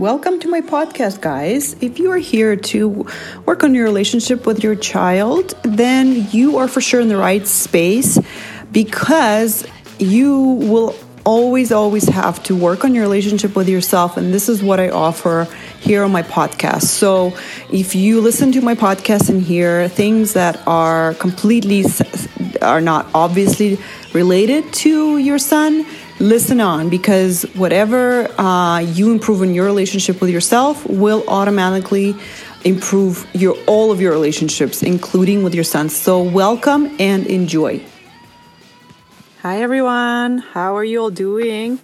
Welcome to my podcast, guys. If you are here to work on your relationship with your child, then you are for sure in the right space because you will always, always have to work on your relationship with yourself. And this is what I offer here on my podcast. So if you listen to my podcast and hear things that are completely, are not obviously related to your son, listen on because whatever uh, you improve in your relationship with yourself will automatically improve your all of your relationships including with your son so welcome and enjoy. Hi everyone. How are you all doing?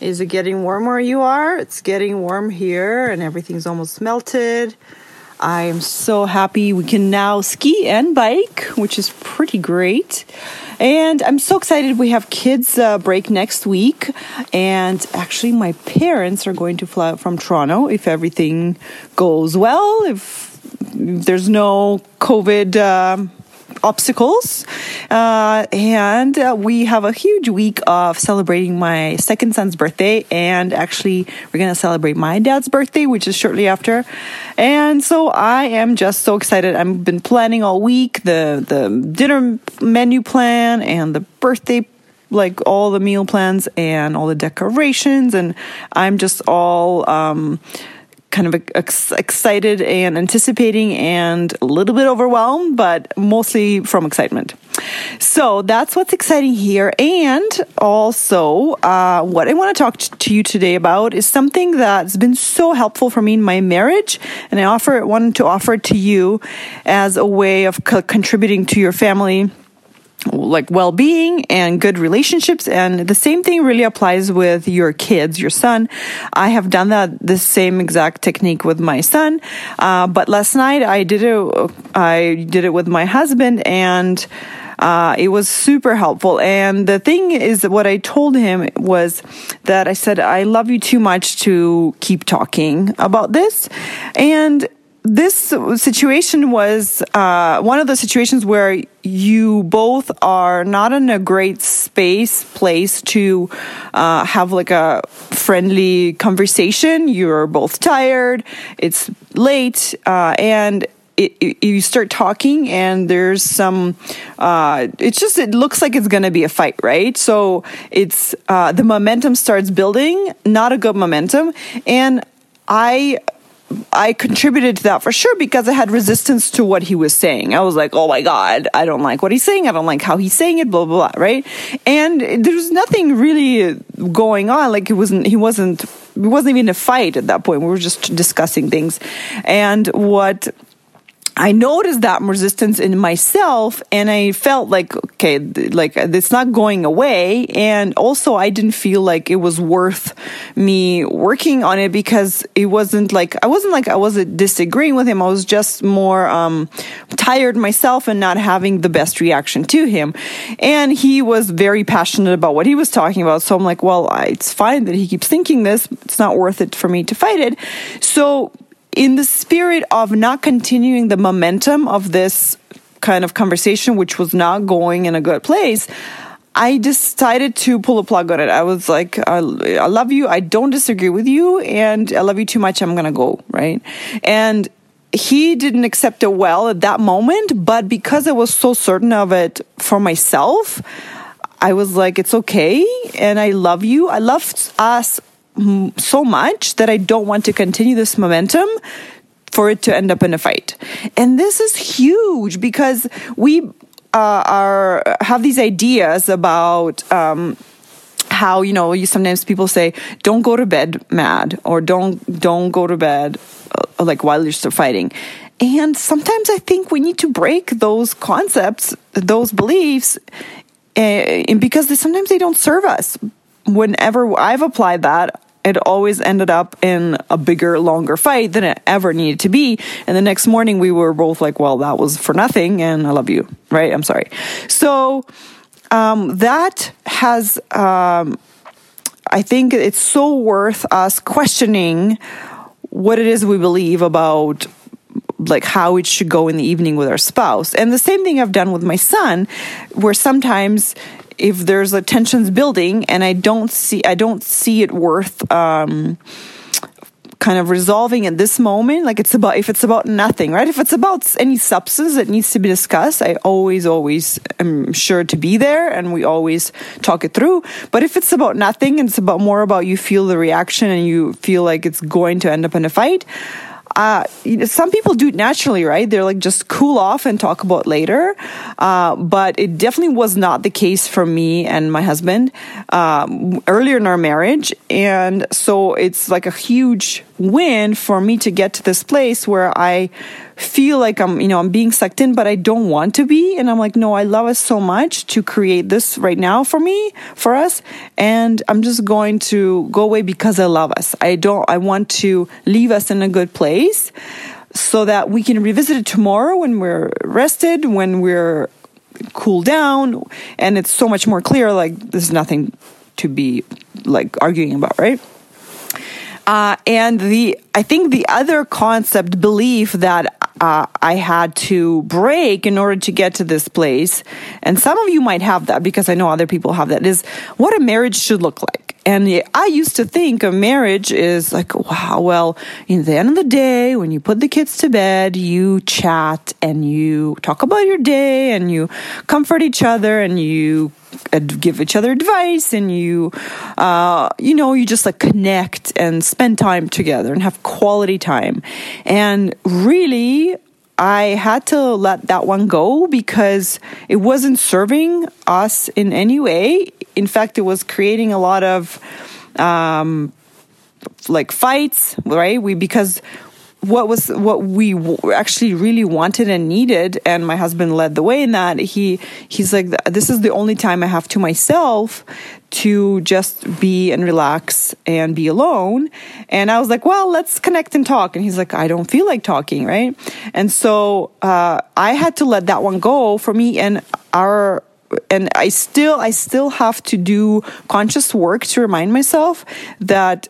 Is it getting warmer? Where you are. It's getting warm here and everything's almost melted i am so happy we can now ski and bike which is pretty great and I'm so excited. We have kids uh, break next week. And actually, my parents are going to fly out from Toronto if everything goes well, if, if there's no COVID. Uh, obstacles. Uh, and uh, we have a huge week of celebrating my second son's birthday. And actually, we're going to celebrate my dad's birthday, which is shortly after. And so I am just so excited. I've been planning all week the, the dinner menu plan and the birthday like all the meal plans and all the decorations and i'm just all um, kind of ex- excited and anticipating and a little bit overwhelmed, but mostly from excitement. So that's what's exciting here. And also, uh, what I want to talk to you today about is something that's been so helpful for me in my marriage. And I offer wanted to offer it to you as a way of co- contributing to your family like well-being and good relationships and the same thing really applies with your kids your son i have done that the same exact technique with my son uh, but last night i did it i did it with my husband and uh, it was super helpful. And the thing is, what I told him was that I said, I love you too much to keep talking about this. And this situation was uh, one of the situations where you both are not in a great space place to uh, have like a friendly conversation. You're both tired. It's late uh, and it, it, you start talking and there's some uh, it's just it looks like it's gonna be a fight right? So it's uh, the momentum starts building not a good momentum and i I contributed to that for sure because I had resistance to what he was saying. I was like, oh my God, I don't like what he's saying. I don't like how he's saying it, blah, blah, blah, right? And there was nothing really going on. Like it wasn't, he wasn't, it wasn't even a fight at that point. We were just discussing things. And what I noticed that resistance in myself and I felt like, okay, like it's not going away. And also I didn't feel like it was worth me working on it because it wasn't like, I wasn't like I wasn't disagreeing with him. I was just more, um, tired myself and not having the best reaction to him. And he was very passionate about what he was talking about. So I'm like, well, it's fine that he keeps thinking this. It's not worth it for me to fight it. So in the spirit of not continuing the momentum of this kind of conversation, which was not going in a good place, I decided to pull a plug on it. I was like, I, I love you. I don't disagree with you. And I love you too much. I'm going to go. Right. And he didn't accept it well at that moment. But because I was so certain of it for myself, I was like, it's okay. And I love you. I love us so much that I don't want to continue this momentum for it to end up in a fight. And this is huge because we uh, are have these ideas about um, how you know you sometimes people say don't go to bed mad or don't don't go to bed uh, like while you're still fighting. And sometimes I think we need to break those concepts, those beliefs, uh, because they, sometimes they don't serve us. Whenever I've applied that, it always ended up in a bigger, longer fight than it ever needed to be. And the next morning we were both like, well, that was for nothing and I love you, right? I'm sorry. So, um, that has, um, I think it's so worth us questioning what it is we believe about like how it should go in the evening with our spouse. And the same thing I've done with my son, where sometimes if there's a tensions building and I don't see I don't see it worth um, kind of resolving at this moment like it's about if it's about nothing right? If it's about any substance that needs to be discussed i always always am sure to be there and we always talk it through. But if it's about nothing and it's about more about you feel the reaction and you feel like it's going to end up in a fight uh, some people do it naturally, right? They're like just cool off and talk about later. Uh, but it definitely was not the case for me and my husband um, earlier in our marriage. And so it's like a huge win for me to get to this place where I feel like I'm, you know, I'm being sucked in, but I don't want to be. And I'm like, no, I love us so much to create this right now for me, for us. And I'm just going to go away because I love us. I don't, I want to leave us in a good place so that we can revisit it tomorrow when we're rested, when we're cool down. And it's so much more clear. Like, there's nothing to be like arguing about, right? Uh, and the I think the other concept belief that uh, I had to break in order to get to this place, and some of you might have that because I know other people have that, is what a marriage should look like. And I used to think a marriage is like, wow, well, in the end of the day, when you put the kids to bed, you chat and you talk about your day and you comfort each other and you give each other advice and you uh, you know you just like connect and spend time together and have quality time. And really i had to let that one go because it wasn't serving us in any way. In fact it was creating a lot of um, like fights right? We because what was what we actually really wanted and needed and my husband led the way in that. He he's like this is the only time i have to myself to just be and relax and be alone. And i was like well let's connect and talk. And he's like i don't feel like talking right? And so uh, i had to let that one go for me and our and i still i still have to do conscious work to remind myself that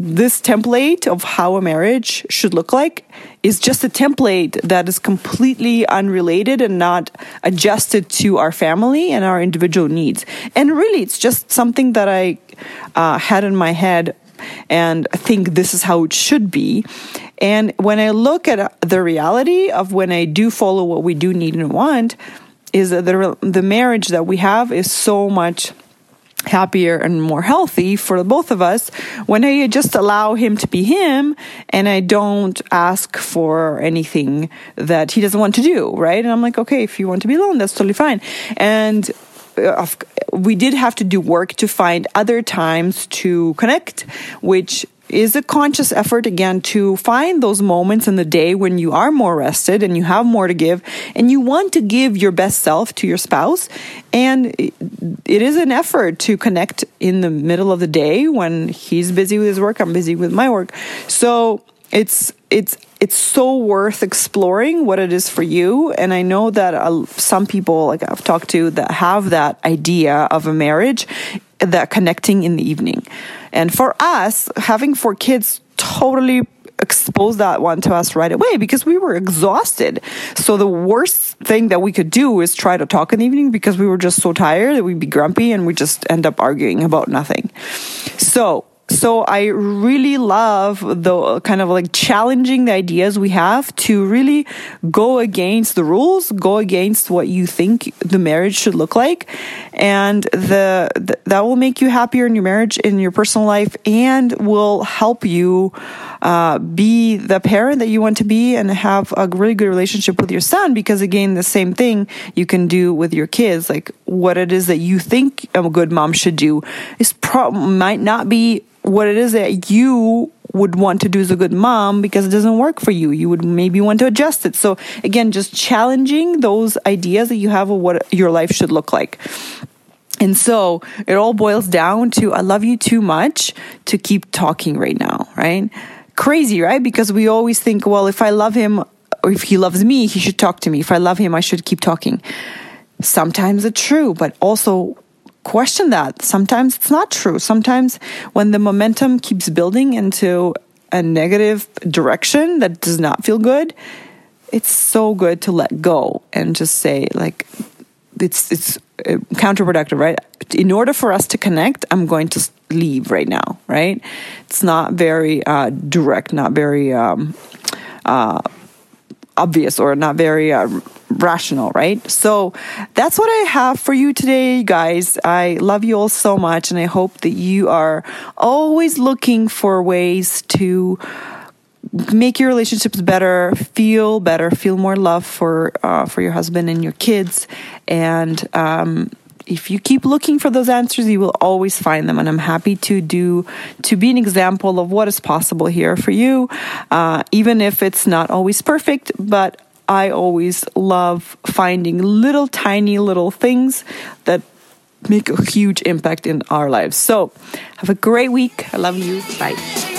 this template of how a marriage should look like is just a template that is completely unrelated and not adjusted to our family and our individual needs. And really, it's just something that I uh, had in my head and think this is how it should be. And when I look at the reality of when I do follow what we do need and want, is that the, the marriage that we have is so much happier and more healthy for both of us when I just allow him to be him and I don't ask for anything that he doesn't want to do, right? And I'm like, okay, if you want to be alone, that's totally fine. And uh, we did have to do work to find other times to connect, which is a conscious effort again to find those moments in the day when you are more rested and you have more to give and you want to give your best self to your spouse. And it is an effort to connect in the middle of the day when he's busy with his work i'm busy with my work. So it's it's it's so worth exploring what it is for you and i know that uh, some people like i've talked to that have that idea of a marriage that connecting in the evening and for us, having four kids totally exposed that one to us right away because we were exhausted. So the worst thing that we could do is try to talk in the evening because we were just so tired that we'd be grumpy and we just end up arguing about nothing. So so I really love the kind of like challenging the ideas we have to really go against the rules, go against what you think the marriage should look like, and the, that will make you happier in your marriage, in your personal life, and will help you uh, be the parent that you want to be and have a really good relationship with your son. Because again, the same thing you can do with your kids, like what it is that you think a good mom should do, is pro- might not be what it is that you would want to do as a good mom because it doesn't work for you. You would maybe want to adjust it. So again, just challenging those ideas that you have of what your life should look like. And so it all boils down to I love you too much to keep talking right now, right? Crazy, right? Because we always think, well, if I love him or if he loves me, he should talk to me. If I love him, I should keep talking. Sometimes it's true, but also question that. Sometimes it's not true. Sometimes when the momentum keeps building into a negative direction that does not feel good, it's so good to let go and just say like it's it's uh, counterproductive, right? In order for us to connect, I'm going to leave right now, right? It's not very uh, direct, not very um, uh, obvious, or not very uh, rational, right? So that's what I have for you today, guys. I love you all so much, and I hope that you are always looking for ways to make your relationships better, feel better, feel more love for uh, for your husband and your kids, and um, if you keep looking for those answers, you will always find them. And I'm happy to do to be an example of what is possible here for you, uh, even if it's not always perfect. But I always love finding little tiny little things that make a huge impact in our lives. So have a great week. I love you. Bye.